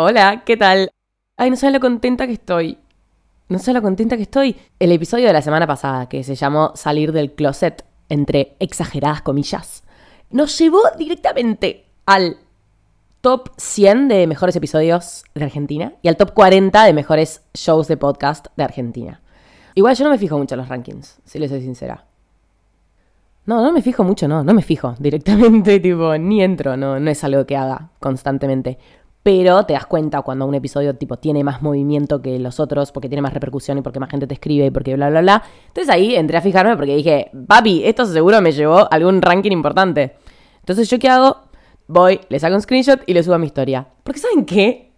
Hola, ¿qué tal? Ay, no sabes lo contenta que estoy. No sabes lo contenta que estoy. El episodio de la semana pasada, que se llamó Salir del closet, entre exageradas comillas, nos llevó directamente al top 100 de mejores episodios de Argentina y al top 40 de mejores shows de podcast de Argentina. Igual yo no me fijo mucho en los rankings, si les soy sincera. No, no me fijo mucho, no, no me fijo directamente, tipo, ni entro, no, no es algo que haga constantemente pero te das cuenta cuando un episodio tipo tiene más movimiento que los otros, porque tiene más repercusión y porque más gente te escribe y porque bla, bla, bla. Entonces ahí entré a fijarme porque dije, papi, esto seguro me llevó algún ranking importante. Entonces yo qué hago? Voy, le saco un screenshot y le subo a mi historia. Porque ¿saben qué?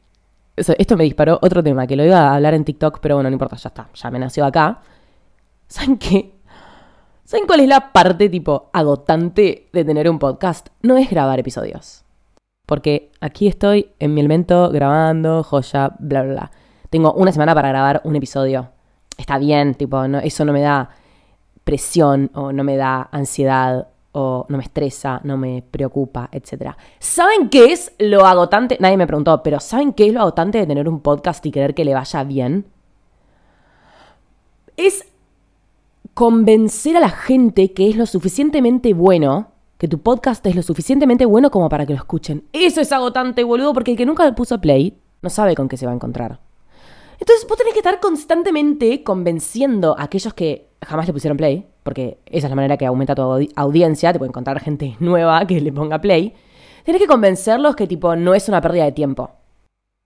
esto me disparó otro tema, que lo iba a hablar en TikTok, pero bueno, no importa, ya está, ya me nació acá. ¿Saben qué? ¿Saben cuál es la parte tipo agotante de tener un podcast? No es grabar episodios. Porque aquí estoy en mi elemento grabando, joya, bla, bla, bla. Tengo una semana para grabar un episodio. Está bien, tipo, no, eso no me da presión o no me da ansiedad o no me estresa, no me preocupa, etc. ¿Saben qué es lo agotante? Nadie me preguntó, pero ¿saben qué es lo agotante de tener un podcast y querer que le vaya bien? Es convencer a la gente que es lo suficientemente bueno que tu podcast es lo suficientemente bueno como para que lo escuchen. Eso es agotante, boludo, porque el que nunca le puso play no sabe con qué se va a encontrar. Entonces vos tenés que estar constantemente convenciendo a aquellos que jamás le pusieron play, porque esa es la manera que aumenta tu audiencia, te puede encontrar gente nueva que le ponga play. Tenés que convencerlos que tipo no es una pérdida de tiempo,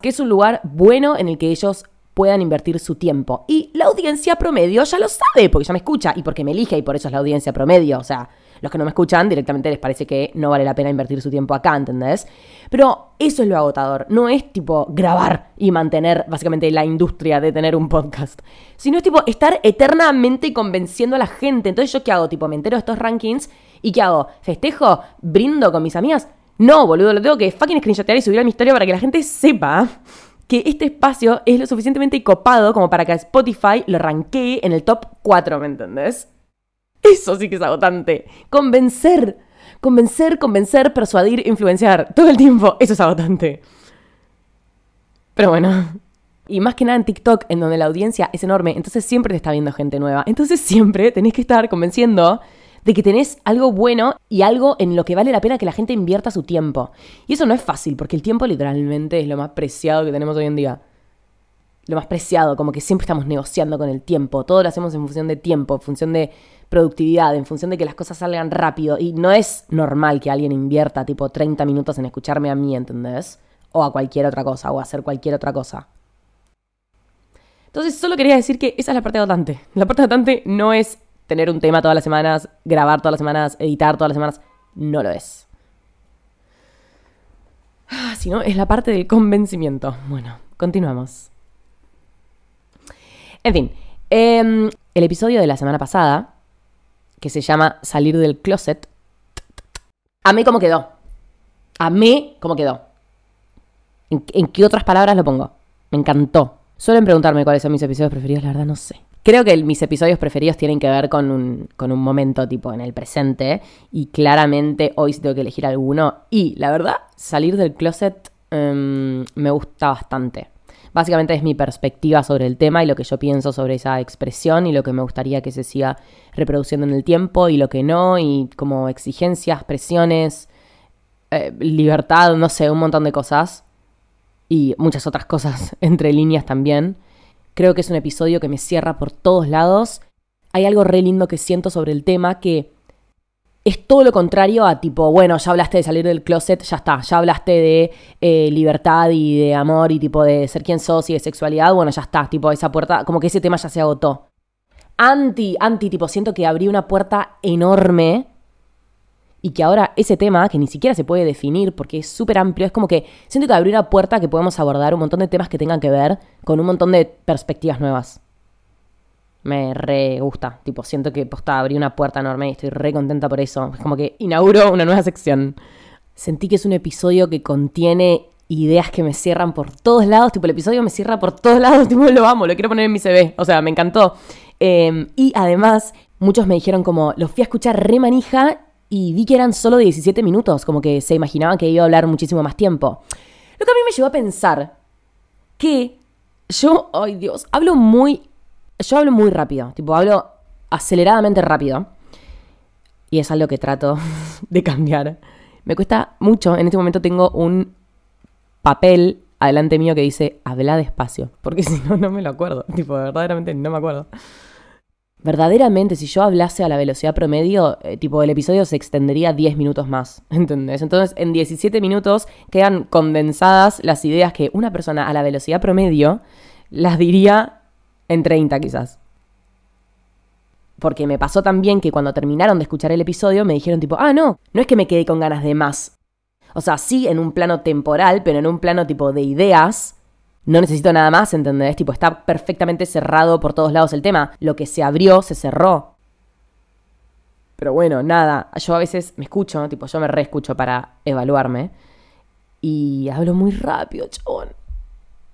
que es un lugar bueno en el que ellos puedan invertir su tiempo. Y la audiencia promedio ya lo sabe, porque ya me escucha y porque me elige y por eso es la audiencia promedio, o sea, los que no me escuchan directamente les parece que no vale la pena invertir su tiempo acá, ¿entendés? Pero eso es lo agotador. No es tipo grabar y mantener básicamente la industria de tener un podcast. Sino es tipo estar eternamente convenciendo a la gente. Entonces, ¿yo qué hago? Tipo, me entero de estos rankings y ¿qué hago? ¿Festejo? ¿Brindo con mis amigas? No, boludo, lo tengo que fucking screenshotear y subir a mi historia para que la gente sepa que este espacio es lo suficientemente copado como para que Spotify lo ranquee en el top 4, ¿me entendés? Eso sí que es agotante. Convencer, convencer, convencer, persuadir, influenciar. Todo el tiempo. Eso es agotante. Pero bueno. Y más que nada en TikTok, en donde la audiencia es enorme, entonces siempre te está viendo gente nueva. Entonces siempre tenés que estar convenciendo de que tenés algo bueno y algo en lo que vale la pena que la gente invierta su tiempo. Y eso no es fácil, porque el tiempo literalmente es lo más preciado que tenemos hoy en día. Lo más preciado, como que siempre estamos negociando con el tiempo. Todo lo hacemos en función de tiempo, en función de productividad, en función de que las cosas salgan rápido. Y no es normal que alguien invierta tipo 30 minutos en escucharme a mí, ¿entendés? O a cualquier otra cosa, o hacer cualquier otra cosa. Entonces, solo quería decir que esa es la parte agotante. La parte agotante no es tener un tema todas las semanas, grabar todas las semanas, editar todas las semanas. No lo es. Ah, sino es la parte del convencimiento. Bueno, continuamos. En fin, em, el episodio de la semana pasada que se llama Salir del Closet. A mí cómo quedó. A mí cómo quedó. ¿En, qué otras palabras lo pongo? Me encantó. Suelen preguntarme cuáles son mis episodios preferidos, la verdad no sé. Creo que mis episodios preferidos tienen que ver con un, con un momento tipo en el presente y claramente hoy tengo que elegir alguno y la verdad salir del closet em, me gusta bastante. Básicamente es mi perspectiva sobre el tema y lo que yo pienso sobre esa expresión y lo que me gustaría que se siga reproduciendo en el tiempo y lo que no, y como exigencias, presiones, eh, libertad, no sé, un montón de cosas. Y muchas otras cosas entre líneas también. Creo que es un episodio que me cierra por todos lados. Hay algo re lindo que siento sobre el tema que es todo lo contrario a tipo, bueno, ya hablaste de salir del closet, ya está, ya hablaste de eh, libertad y de amor y tipo de ser quien sos y de sexualidad, bueno, ya está, tipo esa puerta, como que ese tema ya se agotó. Anti, anti, tipo, siento que abrí una puerta enorme y que ahora ese tema, que ni siquiera se puede definir porque es súper amplio, es como que siento que abrí una puerta que podemos abordar un montón de temas que tengan que ver con un montón de perspectivas nuevas me re gusta. Tipo, siento que posta abrí una puerta enorme y estoy re contenta por eso. Es como que inauguro una nueva sección. Sentí que es un episodio que contiene ideas que me cierran por todos lados. Tipo, el episodio me cierra por todos lados. Tipo, lo amo, lo quiero poner en mi CV. O sea, me encantó. Em, y además, muchos me dijeron como, los fui a escuchar re manija y vi que eran solo 17 minutos. Como que se imaginaban que iba a hablar muchísimo más tiempo. Lo que a mí me llevó a pensar que yo, ay Dios, hablo muy, yo hablo muy rápido, tipo, hablo aceleradamente rápido. Y es algo que trato de cambiar. Me cuesta mucho, en este momento tengo un papel adelante mío que dice, habla despacio, porque si no, no me lo acuerdo, tipo, verdaderamente no me acuerdo verdaderamente, si yo hablase a la velocidad promedio, eh, tipo, el episodio se extendería 10 minutos más, ¿entendés? Entonces, en 17 minutos quedan condensadas las ideas que una persona a la velocidad promedio las diría en 30 quizás. Porque me pasó también que cuando terminaron de escuchar el episodio me dijeron tipo, ah, no, no es que me quedé con ganas de más. O sea, sí en un plano temporal, pero en un plano tipo de ideas, no necesito nada más, ¿entendés? Tipo, está perfectamente cerrado por todos lados el tema. Lo que se abrió, se cerró. Pero bueno, nada. Yo a veces me escucho, tipo, yo me reescucho para evaluarme. Y hablo muy rápido, chabón.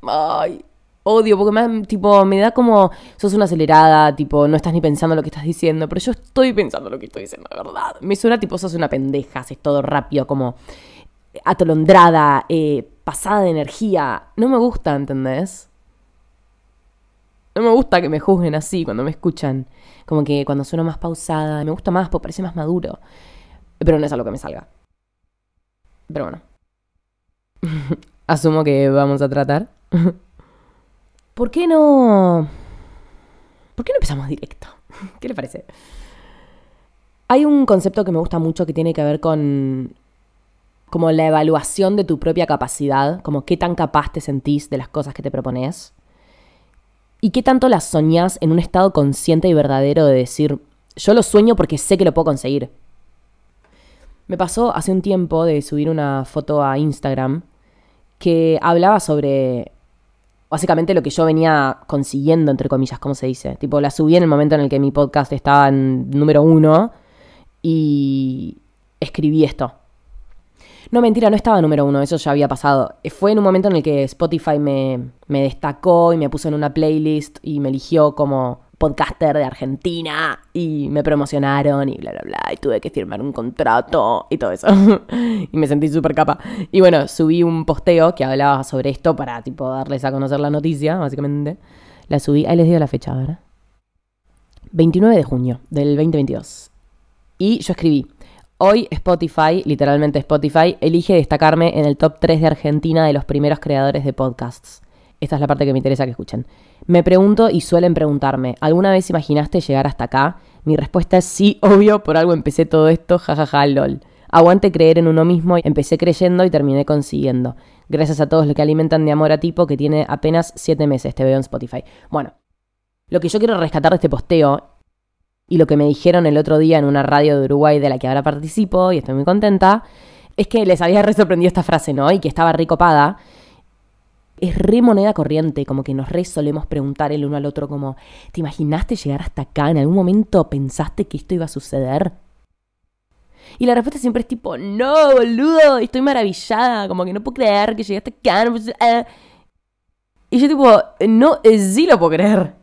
Ay, odio, porque me, tipo, me da como, sos una acelerada, tipo, no estás ni pensando lo que estás diciendo, pero yo estoy pensando lo que estoy diciendo, de verdad. Me suena tipo, sos una pendeja, haces todo rápido, como atolondrada, eh, pasada de energía. No me gusta, ¿entendés? No me gusta que me juzguen así cuando me escuchan. Como que cuando sueno más pausada, me gusta más porque parece más maduro. Pero no es algo que me salga. Pero bueno. Asumo que vamos a tratar. ¿Por qué no... ¿Por qué no empezamos directo? ¿Qué le parece? Hay un concepto que me gusta mucho que tiene que ver con como la evaluación de tu propia capacidad, como qué tan capaz te sentís de las cosas que te propones y qué tanto las soñás en un estado consciente y verdadero de decir, yo lo sueño porque sé que lo puedo conseguir. Me pasó hace un tiempo de subir una foto a Instagram que hablaba sobre básicamente lo que yo venía consiguiendo, entre comillas, ¿cómo se dice? Tipo, la subí en el momento en el que mi podcast estaba en número uno y escribí esto. No, mentira, no estaba número uno, eso ya había pasado. Fue en un momento en el que Spotify me, me destacó y me puso en una playlist y me eligió como podcaster de Argentina y me promocionaron y bla, bla, bla. Y tuve que firmar un contrato y todo eso. y me sentí súper capa. Y bueno, subí un posteo que hablaba sobre esto para, tipo, darles a conocer la noticia, básicamente. La subí, ahí les digo la fecha, ¿verdad? 29 de junio del 2022. Y yo escribí, Hoy Spotify, literalmente Spotify, elige destacarme en el top 3 de Argentina de los primeros creadores de podcasts. Esta es la parte que me interesa que escuchen. Me pregunto y suelen preguntarme, ¿alguna vez imaginaste llegar hasta acá? Mi respuesta es sí, obvio, por algo empecé todo esto, jajaja, lol. Aguante creer en uno mismo, empecé creyendo y terminé consiguiendo. Gracias a todos los que alimentan de amor a tipo que tiene apenas 7 meses, te veo en Spotify. Bueno, lo que yo quiero rescatar de este posteo y lo que me dijeron el otro día en una radio de Uruguay de la que ahora participo y estoy muy contenta, es que les había re sorprendido esta frase, ¿no? Y que estaba recopada. Es re moneda corriente, como que nos re solemos preguntar el uno al otro como, ¿te imaginaste llegar hasta acá? ¿En algún momento pensaste que esto iba a suceder? Y la respuesta siempre es tipo, no, boludo, estoy maravillada, como que no puedo creer que llegaste acá. Eh". Y yo tipo, no, sí lo puedo creer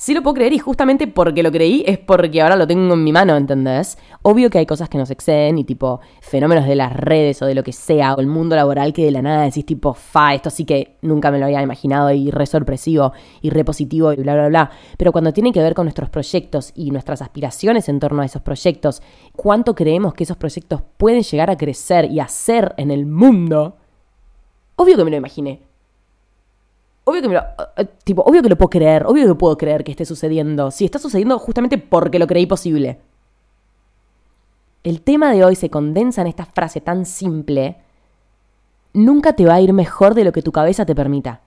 sí lo puedo creer y justamente porque lo creí es porque ahora lo tengo en mi mano, ¿entendés? Obvio que hay cosas que nos exceden y tipo fenómenos de las redes o de lo que sea, o el mundo laboral que de la nada decís tipo, fa, esto sí que nunca me lo había imaginado y re sorpresivo y re positivo y bla, bla, bla. Pero cuando tiene que ver con nuestros proyectos y nuestras aspiraciones en torno a esos proyectos, cuánto creemos que esos proyectos pueden llegar a crecer y hacer en el mundo, obvio que me lo imaginé. Obvio que lo, eh, tipo, obvio que lo puedo creer, obvio que puedo creer que esté sucediendo. Si está sucediendo justamente porque lo creí posible. El tema de hoy se condensa en esta frase tan simple. Nunca te va a ir mejor de lo que tu cabeza te permita.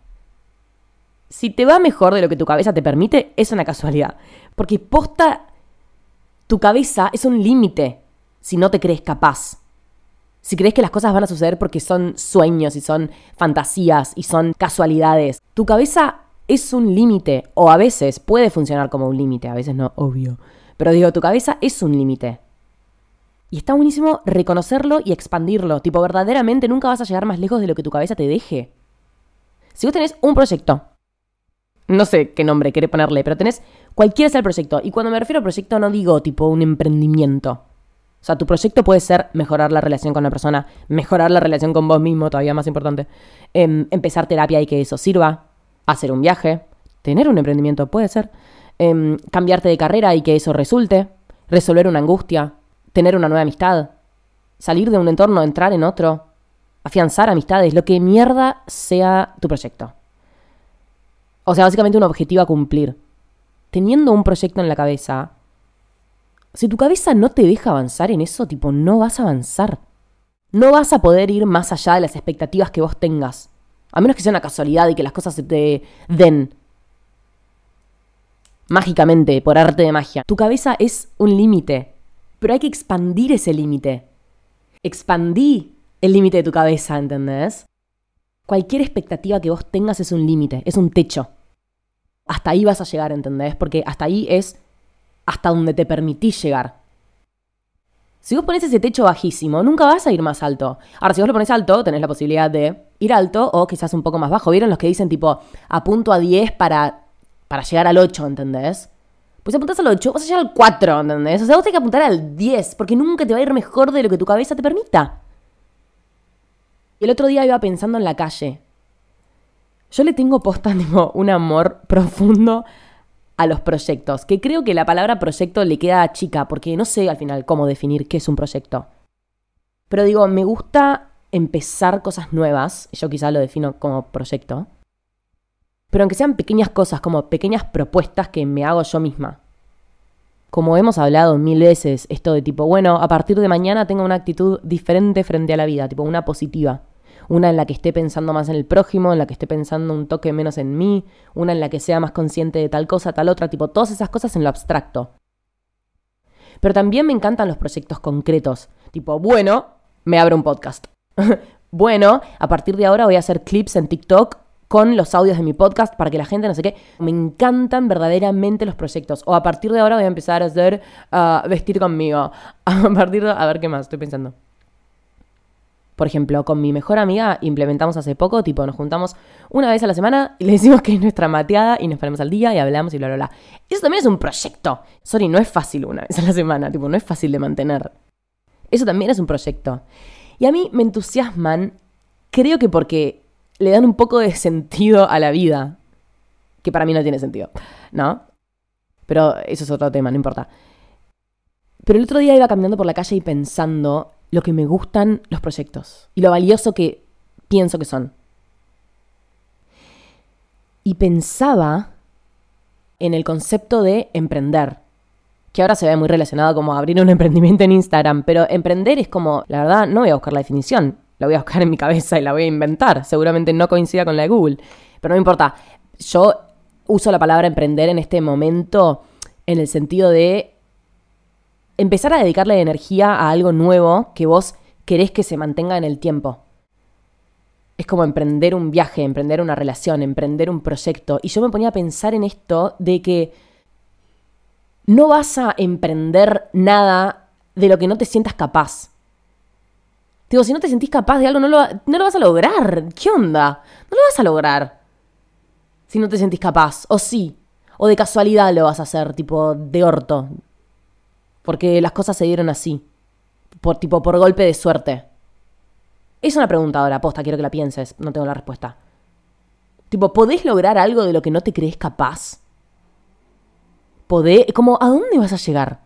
Si te va mejor de lo que tu cabeza te permite, es una casualidad. Porque posta, tu cabeza es un límite si no te crees capaz si crees que las cosas van a suceder porque son sueños y son fantasías y son casualidades, tu cabeza es un límite o a veces puede funcionar como un límite, a veces no, obvio. Pero digo, tu cabeza es un límite. Y está buenísimo reconocerlo y expandirlo. Tipo, verdaderamente nunca vas a llegar más lejos de lo que tu cabeza te deje. Si vos tenés un proyecto, no sé qué nombre querés ponerle, pero tenés cualquiera sea el proyecto. Y cuando me refiero a proyecto no digo tipo un emprendimiento. O sea, tu proyecto puede ser mejorar la relación con la persona, mejorar la relación con vos mismo, todavía más importante, em, empezar terapia y que eso sirva, hacer un viaje, tener un emprendimiento, puede ser, em, cambiarte de carrera y que eso resulte, resolver una angustia, tener una nueva amistad, salir de un entorno, entrar en otro, afianzar amistades, lo que mierda sea tu proyecto. O sea, básicamente un objetivo a cumplir. Teniendo un proyecto en la cabeza, si tu cabeza no te deja avanzar en eso, tipo, no vas a avanzar. No vas a poder ir más allá de las expectativas que vos tengas. A menos que sea una casualidad y que las cosas se te den mágicamente, por arte de magia. Tu cabeza es un límite, pero hay que expandir ese límite. Expandí el límite de tu cabeza, ¿entendés? Cualquier expectativa que vos tengas es un límite, es un techo. Hasta ahí vas a llegar, ¿entendés? Porque hasta ahí es hasta donde te permitís llegar. Si vos pones ese techo bajísimo, nunca vas a ir más alto. Ahora, si vos lo pones alto, tenés la posibilidad de ir alto o quizás un poco más bajo. ¿Vieron los que dicen tipo, apunto a 10 para, para llegar al 8, ¿entendés? Pues si apuntas al 8, vas a llegar al 4, ¿entendés? O sea, vos tenés que apuntar al 10, porque nunca te va a ir mejor de lo que tu cabeza te permita. Y el otro día iba pensando en la calle. Yo le tengo posta, tipo, un amor profundo a los proyectos, que creo que la palabra proyecto le queda chica, porque no sé al final cómo definir qué es un proyecto. Pero digo, me gusta empezar cosas nuevas, yo quizá lo defino como proyecto, pero aunque sean pequeñas cosas, como pequeñas propuestas que me hago yo misma. Como hemos hablado mil veces, esto de tipo, bueno, a partir de mañana tengo una actitud diferente frente a la vida, tipo una positiva una en la que esté pensando más en el prójimo, en la que esté pensando un toque menos en mí, una en la que sea más consciente de tal cosa, tal otra, tipo todas esas cosas en lo abstracto. Pero también me encantan los proyectos concretos, tipo, bueno, me abro un podcast. bueno, a partir de ahora voy a hacer clips en TikTok con los audios de mi podcast para que la gente no sé qué. Me encantan verdaderamente los proyectos. O a partir de ahora voy a empezar a hacer uh, vestir conmigo. A partir de. A ver qué más estoy pensando. Por ejemplo, con mi mejor amiga implementamos hace poco, tipo, nos juntamos una vez a la semana y le decimos que es nuestra mateada y nos ponemos al día y hablamos y bla, bla, bla. Eso también es un proyecto. Sorry, no es fácil una vez a la semana, tipo, no es fácil de mantener. Eso también es un proyecto. Y a mí me entusiasman, creo que porque le dan un poco de sentido a la vida, que para mí no tiene sentido, ¿no? Pero eso es otro tema, no importa. Pero el otro día iba caminando por la calle y pensando lo que me gustan los proyectos y lo valioso que pienso que son. Y pensaba en el concepto de emprender, que ahora se ve muy relacionado como abrir un emprendimiento en Instagram, pero emprender es como, la verdad, no voy a buscar la definición, la voy a buscar en mi cabeza y la voy a inventar, seguramente no coincida con la de Google, pero no importa, yo uso la palabra emprender en este momento en el sentido de empezar a dedicarle energía a algo nuevo que vos querés que se mantenga en el tiempo. Es como emprender un viaje, emprender una relación, emprender un proyecto. Y yo me ponía a pensar en esto de que no vas a emprender nada de lo que no te sientas capaz. Digo, si no te sentís capaz de algo, no lo, no lo vas a lograr. ¿Qué onda? No lo vas a lograr. Si no te sentís capaz. O sí. O de casualidad lo vas a hacer, tipo de orto. Porque las cosas se dieron así. Por, tipo, por golpe de suerte. Es una pregunta ahora, posta, quiero que la pienses. No tengo la respuesta. Tipo, ¿podés lograr algo de lo que no te crees capaz? ¿Podés? Como, ¿a dónde vas a llegar?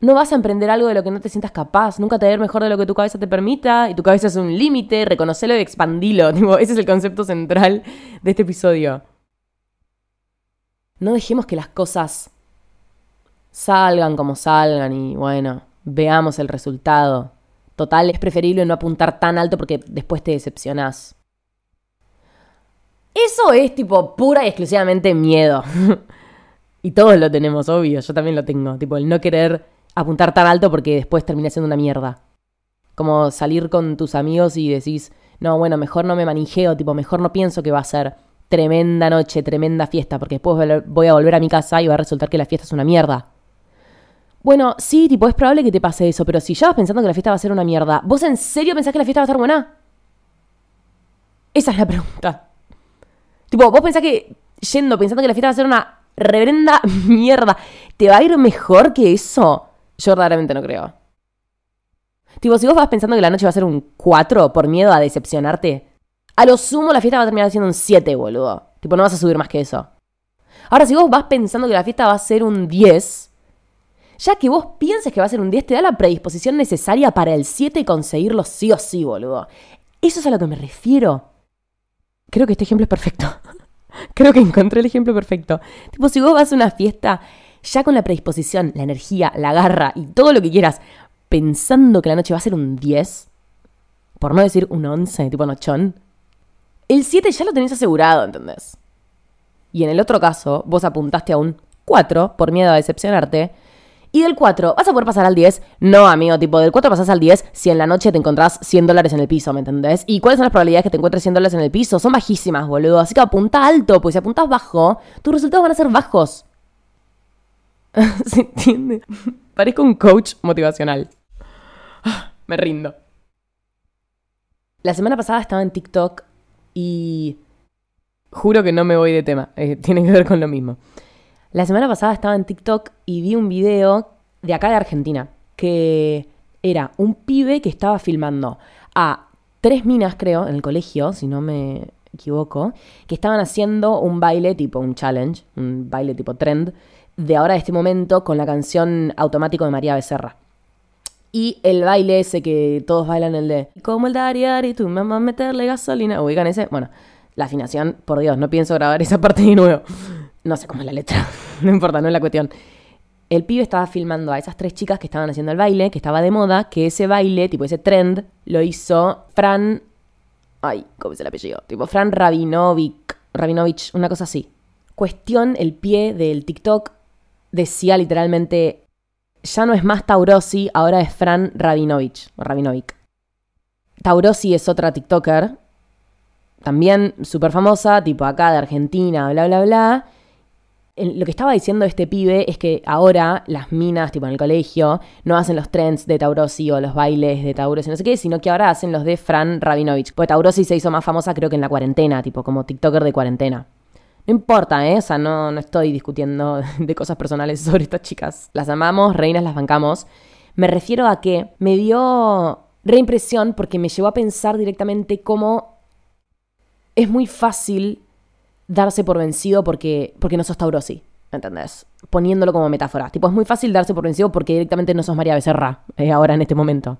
No vas a emprender algo de lo que no te sientas capaz. Nunca te ir mejor de lo que tu cabeza te permita. Y tu cabeza es un límite. Reconocelo y expandilo. Tipo, ese es el concepto central de este episodio. No dejemos que las cosas salgan como salgan y bueno, veamos el resultado. Total, es preferible no apuntar tan alto porque después te decepcionás. Eso es tipo pura y exclusivamente miedo. y todos lo tenemos, obvio, yo también lo tengo. Tipo, el no querer apuntar tan alto porque después termina siendo una mierda. Como salir con tus amigos y decís, no, bueno, mejor no me manijeo, tipo, mejor no pienso que va a ser tremenda noche, tremenda fiesta, porque después voy a volver a mi casa y va a resultar que la fiesta es una mierda. Bueno, sí, tipo, es probable que te pase eso, pero si ya vas pensando que la fiesta va a ser una mierda, ¿vos en serio pensás que la fiesta va a estar buena? Esa es la pregunta. Tipo, vos pensás que yendo pensando que la fiesta va a ser una reverenda mierda, ¿te va a ir mejor que eso? Yo verdaderamente no creo. Tipo, si vos vas pensando que la noche va a ser un 4 por miedo a decepcionarte, a lo sumo la fiesta va a terminar siendo un 7, boludo. Tipo, no vas a subir más que eso. Ahora, si vos vas pensando que la fiesta va a ser un 10, ya que vos pienses que va a ser un 10, te da la predisposición necesaria para el 7 conseguirlo sí o sí, boludo. Eso es a lo que me refiero. Creo que este ejemplo es perfecto. Creo que encontré el ejemplo perfecto. Tipo, si vos vas a una fiesta ya con la predisposición, la energía, la garra y todo lo que quieras, pensando que la noche va a ser un 10, por no decir un 11, tipo nochón, el 7 ya lo tenés asegurado, ¿entendés? Y en el otro caso, vos apuntaste a un 4 por miedo a decepcionarte. Y del 4, ¿vas a poder pasar al 10? No, amigo, tipo, del 4 pasás al 10 si en la noche te encontrás 100 dólares en el piso, ¿me entendés? ¿Y cuáles son las probabilidades que te encuentres 100 dólares en el piso? Son bajísimas, boludo. Así que apunta alto, pues si apuntas bajo, tus resultados van a ser bajos. ¿Se entiende? Parezco un coach motivacional. Me rindo. La semana pasada estaba en TikTok y juro que no me voy de tema, eh, tiene que ver con lo mismo. La semana pasada estaba en TikTok y vi un video de acá de Argentina, que era un pibe que estaba filmando a tres minas, creo, en el colegio, si no me equivoco, que estaban haciendo un baile tipo un challenge, un baile tipo trend, de ahora de este momento con la canción Automático de María Becerra. Y el baile ese que todos bailan, el de Como el Dari y tu mamá meterle gasolina. Ubican ese. Bueno, la afinación, por Dios, no pienso grabar esa parte de nuevo. No sé cómo es la letra. no importa, no es la cuestión. El pibe estaba filmando a esas tres chicas que estaban haciendo el baile, que estaba de moda, que ese baile, tipo ese trend, lo hizo Fran. Ay, ¿cómo es el apellido? Tipo Fran Rabinovic. Rabinovich, una cosa así. Cuestión, el pie del TikTok decía literalmente ya no es más Taurosi, ahora es Fran Rabinovich, o Rabinovic. Taurosi es otra TikToker, también súper famosa, tipo acá de Argentina, bla, bla, bla. Lo que estaba diciendo este pibe es que ahora las minas, tipo en el colegio, no hacen los trends de Taurosi o los bailes de Taurosi, no sé qué, sino que ahora hacen los de Fran Rabinovich. Porque Taurosi se hizo más famosa creo que en la cuarentena, tipo como TikToker de cuarentena. No importa, ¿eh? O sea, no, no estoy discutiendo de cosas personales sobre estas chicas. Las amamos, reinas las bancamos. Me refiero a que me dio reimpresión porque me llevó a pensar directamente cómo es muy fácil darse por vencido porque, porque no sos Taurosi, ¿entendés? Poniéndolo como metáfora. Tipo, es muy fácil darse por vencido porque directamente no sos María Becerra, eh, ahora en este momento.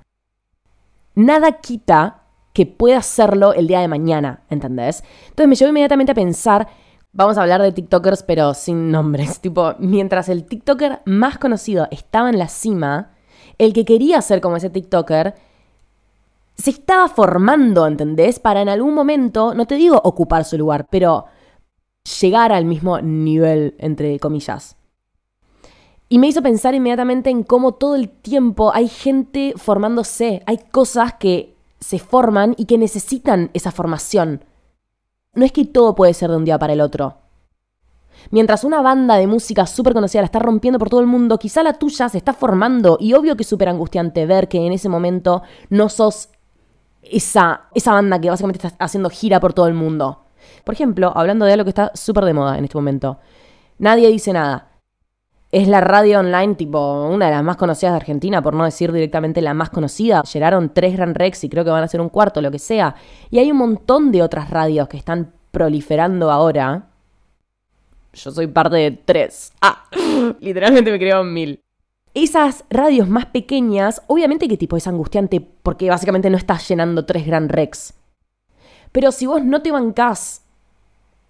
Nada quita que pueda hacerlo el día de mañana, ¿entendés? Entonces me llevó inmediatamente a pensar Vamos a hablar de TikTokers, pero sin nombres. Tipo, mientras el TikToker más conocido estaba en la cima, el que quería ser como ese TikToker se estaba formando, ¿entendés? Para en algún momento, no te digo ocupar su lugar, pero llegar al mismo nivel, entre comillas. Y me hizo pensar inmediatamente en cómo todo el tiempo hay gente formándose, hay cosas que se forman y que necesitan esa formación no es que todo puede ser de un día para el otro. Mientras una banda de música súper conocida la está rompiendo por todo el mundo, quizá la tuya se está formando y obvio que es súper angustiante ver que en ese momento no sos esa, esa banda que básicamente está haciendo gira por todo el mundo. Por ejemplo, hablando de algo que está súper de moda en este momento. Nadie dice nada. Es la radio online, tipo, una de las más conocidas de Argentina, por no decir directamente la más conocida. Llegaron tres Gran Rex y creo que van a ser un cuarto, lo que sea. Y hay un montón de otras radios que están proliferando ahora. Yo soy parte de tres. Ah, literalmente me creo mil. Esas radios más pequeñas, obviamente que tipo es angustiante porque básicamente no estás llenando tres Gran Rex. Pero si vos no te bancás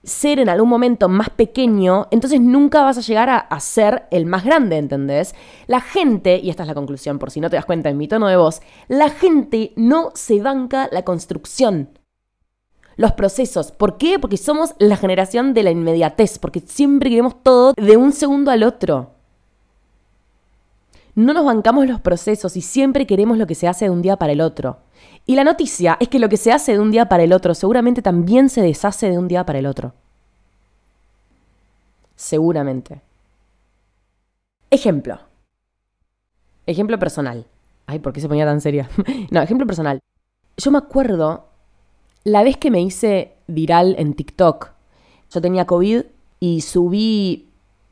ser en algún momento más pequeño, entonces nunca vas a llegar a, ser el más grande, ¿entendés? La gente, y esta es la conclusión por si no te das cuenta en mi tono de voz, la gente no se banca la construcción. Los procesos. ¿Por qué? Porque somos la generación de la inmediatez, porque siempre queremos todo de un segundo al otro. No nos bancamos los procesos y siempre queremos lo que se hace de un día para el otro. Y la noticia es que lo que se hace de un día para el otro seguramente también se deshace de un día para el otro. Seguramente. Ejemplo. Ejemplo personal. Ay, ¿por qué se ponía tan seria? no, ejemplo personal. Yo me acuerdo la vez que me hice viral en TikTok. Yo tenía COVID y subí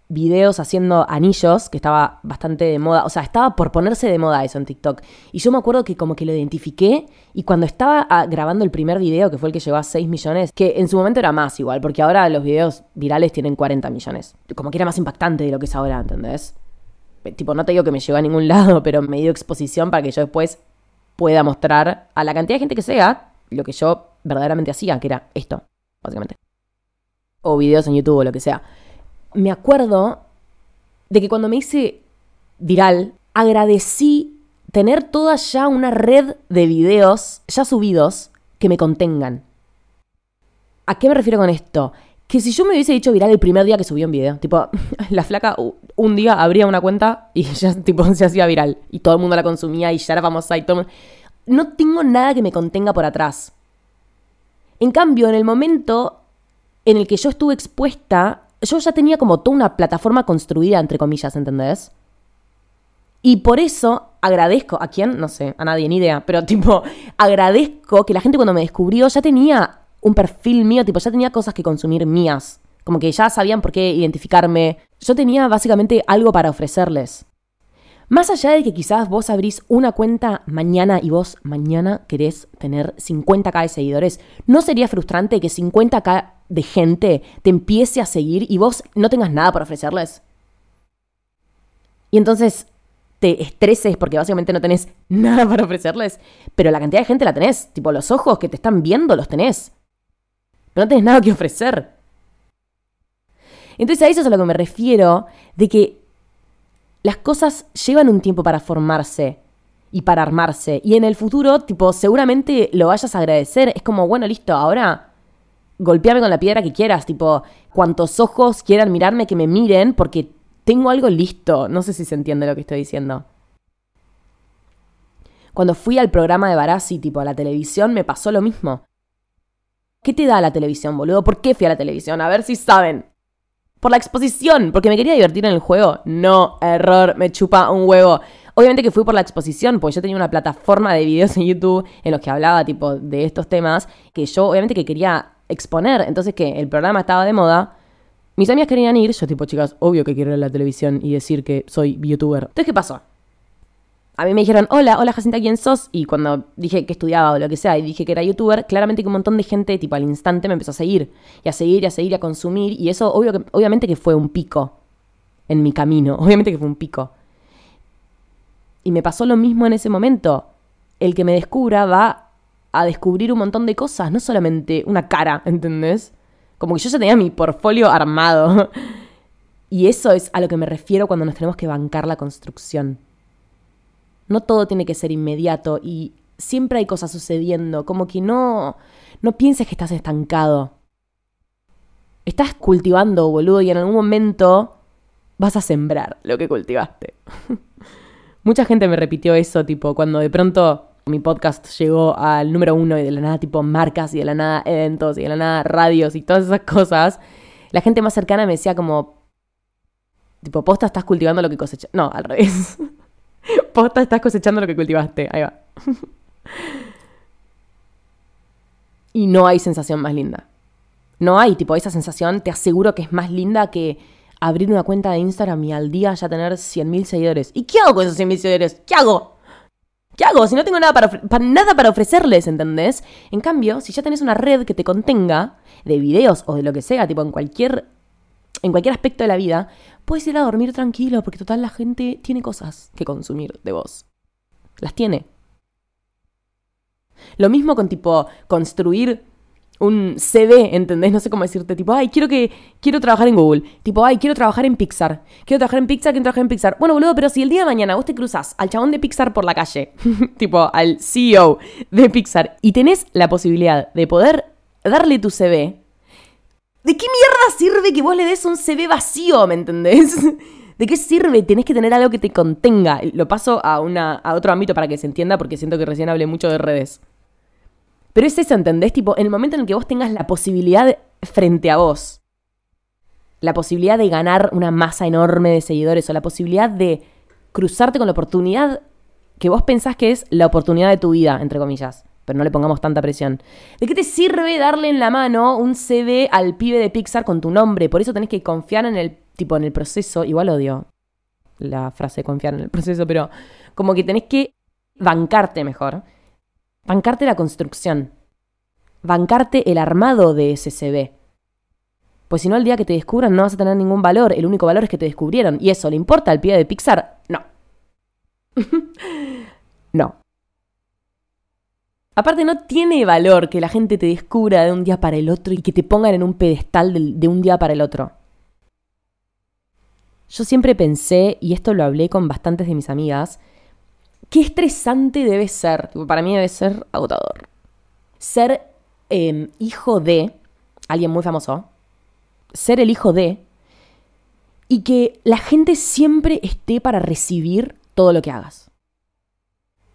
videos haciendo anillos, que estaba bastante de moda, o sea, estaba por ponerse de moda eso en TikTok. Y yo me acuerdo que como que lo identifiqué y cuando estaba ah, grabando el primer video, que fue el que llegó a 6 millones, que en su momento era más igual, porque ahora los videos virales tienen 40 millones. Como que era más impactante de lo que es ahora, ¿entendés? Tipo, no te digo que me llegó a ningún lado, pero me dio exposición para que yo después pueda mostrar a la cantidad de gente que sea lo que yo verdaderamente hacía, que era esto, básicamente. O videos en YouTube o lo que sea me acuerdo de que cuando me hice viral, agradecí tener toda ya una red de videos ya subidos que me contengan. ¿A qué me refiero con esto? Que si yo me hubiese dicho viral el primer día que subí un video, tipo, la flaca un día abría una cuenta y ya tipo se hacía viral y todo el mundo la consumía y ya era famosa y todo No tengo nada que me contenga por atrás. En cambio, en el momento en el que yo estuve expuesta yo ya tenía como toda una plataforma construida, entre comillas, ¿entendés? Y por eso agradezco, ¿a quién? No sé, a nadie, ni idea, pero tipo, agradezco que la gente cuando me descubrió ya tenía un perfil mío, tipo, ya tenía cosas que consumir mías. Como que ya sabían por qué identificarme. Yo tenía básicamente algo para ofrecerles. Más allá de que quizás vos abrís una cuenta mañana y vos mañana querés tener 50k de seguidores, ¿no sería frustrante que 50k de gente te empiece a seguir y vos no tengas nada para ofrecerles? Y entonces te estreses porque básicamente no tenés nada para ofrecerles, pero la cantidad de gente la tenés, tipo los ojos que te están viendo los tenés. Pero no tenés nada que ofrecer. Entonces a eso es a lo que me refiero, de que las cosas llevan un tiempo para formarse y para armarse. Y en el futuro, tipo, seguramente lo vayas a agradecer. Es como, bueno, listo, ahora golpeame con la piedra que quieras. Tipo, cuantos ojos quieran mirarme, que me miren, porque tengo algo listo. No sé si se entiende lo que estoy diciendo. Cuando fui al programa de Barassi, tipo, a la televisión, me pasó lo mismo. ¿Qué te da la televisión, boludo? ¿Por qué fui a la televisión? A ver si saben por la exposición, porque me quería divertir en el juego. No, error, me chupa un huevo. Obviamente que fui por la exposición, porque yo tenía una plataforma de videos en YouTube en los que hablaba tipo de estos temas que yo obviamente que quería exponer. Entonces que el programa estaba de moda. Mis amigas querían ir, yo tipo, chicas, obvio que quiero ir a la televisión y decir que soy youtuber. Entonces, ¿qué pasó? a mí me dijeron, hola, hola Jacinta, ¿quién sos? Y cuando dije que estudiaba o lo que sea y dije que era youtuber, claramente que un montón de gente, tipo al instante, me empezó a seguir. Y a seguir, y a seguir, y a consumir. Y eso, obvio obviamente que fue un pico en mi camino. Obviamente que fue un pico. Y me pasó lo mismo en ese momento. El que me descubra va a descubrir un montón de cosas, no solamente una cara, ¿entendés? Como que yo ya tenía mi portfolio armado. y eso es a lo que me refiero cuando nos tenemos que bancar la construcción. No todo tiene que ser inmediato y siempre hay cosas sucediendo, como que no, no pienses que estás estancado. Estás cultivando, boludo, y en algún momento vas a sembrar lo que cultivaste. Mucha gente me repitió eso, tipo, cuando de pronto mi podcast llegó al número uno y de la nada, tipo, marcas y de la nada, eventos y de la nada, radios y todas esas cosas. La gente más cercana me decía como, tipo, posta estás cultivando lo que cosechas. No, al revés. Posta, estás cosechando lo que cultivaste. Ahí va. y no hay sensación más linda. No hay, tipo, esa sensación, te aseguro que es más linda que abrir una cuenta de Instagram y al día ya tener 100.000 seguidores. ¿Y qué hago con esos 100.000 seguidores? ¿Qué hago? ¿Qué hago? Si no tengo nada para, nada para ofrecerles, ¿entendés? En cambio, si ya tenés una red que te contenga de videos o de lo que sea, tipo en cualquier, en cualquier aspecto de la vida, puedes ir a dormir tranquilo, porque total la gente tiene cosas que consumir de vos. Las tiene. Lo mismo con tipo construir un CV, ¿entendés? No sé cómo decirte, tipo, ay, quiero que quiero trabajar en Google. Tipo, ay, quiero trabajar en Pixar. Quiero trabajar en Pixar, quiero trabajar en Pixar. Bueno, boludo, pero si el día de mañana vos te cruzas al chabón de Pixar por la calle, tipo, al CEO de Pixar, y tenés la posibilidad de poder darle tu CV ¿De qué mierda sirve que vos le des un CV vacío, me entendés? ¿De qué sirve? Tenés que tener algo que te contenga. Lo paso a, una, a otro ámbito para que se entienda porque siento que recién hablé mucho de redes. Pero es eso, ¿entendés? Tipo, en el momento en el que vos tengas la posibilidad frente a vos, la posibilidad de ganar una masa enorme de seguidores o la posibilidad de cruzarte con la oportunidad que vos pensás que es la oportunidad de tu vida, entre comillas pero no le pongamos tanta presión. ¿De qué te sirve darle en la mano un CD al pibe de Pixar con tu nombre? Por eso tenés que confiar en el tipo en el proceso, igual odio la frase de confiar en el proceso, pero como que tenés que bancarte mejor, bancarte la construcción, bancarte el armado de ese. Pues si no, el día que te descubran no vas a tener ningún valor. El único valor es que te descubrieron. ¿Y eso le importa al pie de Pixar? No. no. Aparte, no tiene valor que la gente te descubra de un día para el otro y que te pongan en un pedestal de, de un día para el otro. Yo siempre pensé, y esto lo hablé con bastantes de mis amigas, qué estresante debe ser, para mí debe ser agotador, ser em, hijo de alguien muy famoso, ser el hijo de, y que la gente siempre esté para recibir todo lo que hagas.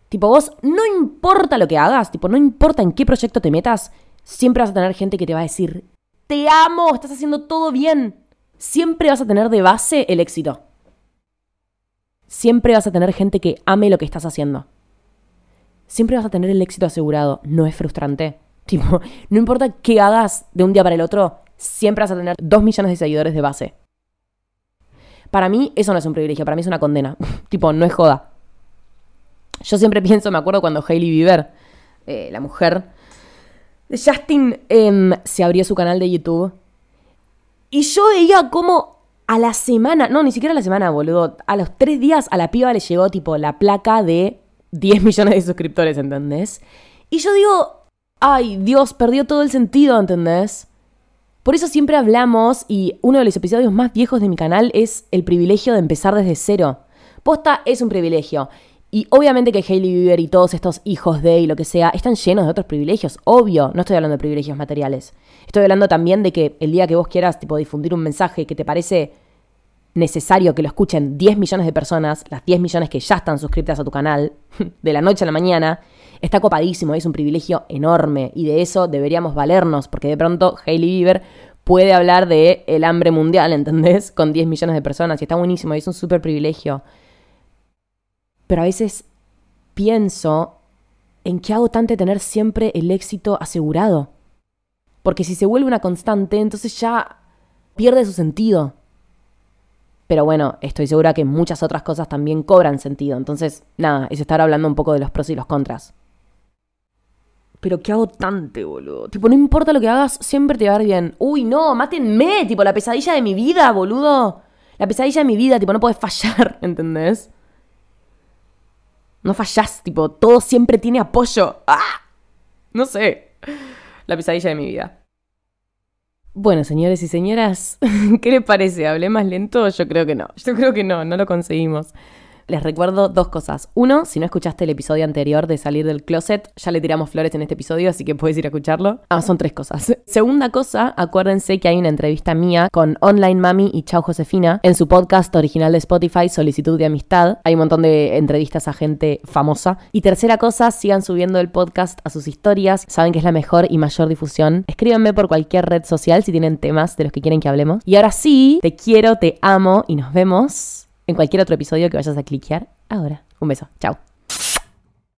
Tipo, vos no importa lo que hagas, tipo, no importa en qué proyecto te metas, siempre vas a tener gente que te va a decir, te amo, estás haciendo todo bien siempre vas a tener de base el éxito. Siempre vas a tener gente que ame lo que estás haciendo. Siempre vas a tener el éxito asegurado. No es frustrante. Tipo, no importa qué hagas de un día para el otro, siempre vas a tener dos millones de seguidores de base. Para mí eso no es un privilegio, para mí es una condena. tipo, no es joda. Yo siempre pienso, me acuerdo cuando Hailey Bieber, eh, la mujer de Justin, em, se abrió su canal de YouTube y yo veía como a la semana, no, ni siquiera a la semana, boludo, a los tres días a la piba le llegó tipo la placa de 10 millones de suscriptores, ¿entendés? Y yo digo, ay, Dios, perdió todo el sentido, ¿entendés? Por eso siempre hablamos, y uno de los episodios más viejos de mi canal es el privilegio de empezar desde cero. Posta es un privilegio. Y obviamente que Hailey Bieber y todos estos hijos de y lo que sea están llenos de otros privilegios, obvio, no estoy hablando de privilegios materiales. Estoy hablando también de que el día que vos quieras tipo difundir un mensaje que te parece necesario que lo escuchen 10 millones de personas, las 10 millones que ya están suscritas a tu canal, de la noche a la mañana, está copadísimo, es un privilegio enorme y de eso deberíamos valernos, porque de pronto Hailey Bieber puede hablar de el hambre mundial, ¿entendés? Con 10 millones de personas y está buenísimo, y es un súper privilegio pero a veces pienso en qué hago tanto tener siempre el éxito asegurado. Porque si se vuelve una constante, entonces ya pierde su sentido. Pero bueno, estoy segura que muchas otras cosas también cobran sentido. Entonces, nada, es estar hablando un poco de los pros y los contras. Pero qué hago tanto, boludo. Tipo, no importa lo que hagas, siempre te va a ver bien. Uy, no, mátenme, tipo, la pesadilla de mi vida, boludo. La pesadilla de mi vida, tipo, no puedes fallar, ¿entendés? No fallás, tipo, todo siempre tiene apoyo. ¡Ah! No sé. La pesadilla de mi vida. Bueno, señores y señoras, ¿qué les parece? ¿Hablé más lento? Yo creo que no. Yo creo que no, no lo conseguimos les recuerdo dos cosas. Uno, si no escuchaste el episodio anterior de salir del closet, ya le tiramos flores en este episodio, así que puedes ir a escucharlo. Ah, son tres cosas. Segunda cosa, acuérdense que hay una entrevista mía con Online Mami y Chao Josefina en su podcast original de Spotify, Solicitud de Amistad. Hay un montón de entrevistas a gente famosa. Y tercera cosa, sigan subiendo el podcast a sus historias. Saben que es la mejor y mayor difusión. Escríbanme por cualquier red social si tienen temas de los que quieren que hablemos. Y ahora sí, te quiero, te amo y nos vemos en cualquier otro episodio que vayas a cliquear ahora. Un beso. Chao.